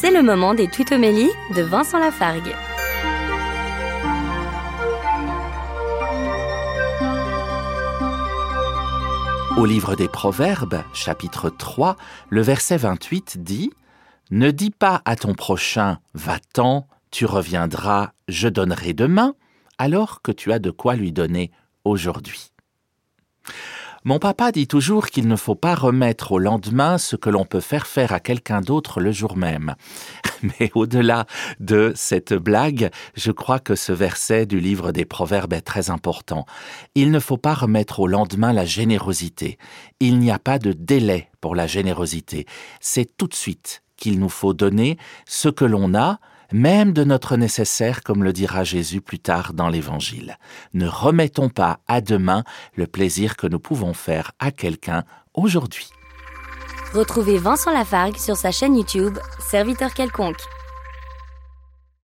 C'est le moment des tutomélies de Vincent Lafargue. Au livre des Proverbes, chapitre 3, le verset 28 dit Ne dis pas à ton prochain Va-t'en, tu reviendras, je donnerai demain, alors que tu as de quoi lui donner aujourd'hui. Mon papa dit toujours qu'il ne faut pas remettre au lendemain ce que l'on peut faire faire à quelqu'un d'autre le jour même. Mais au-delà de cette blague, je crois que ce verset du livre des Proverbes est très important. Il ne faut pas remettre au lendemain la générosité. Il n'y a pas de délai pour la générosité. C'est tout de suite qu'il nous faut donner ce que l'on a, même de notre nécessaire, comme le dira Jésus plus tard dans l'Évangile. Ne remettons pas à demain le plaisir que nous pouvons faire à quelqu'un aujourd'hui. Retrouvez Vincent Lafargue sur sa chaîne YouTube, Serviteur quelconque.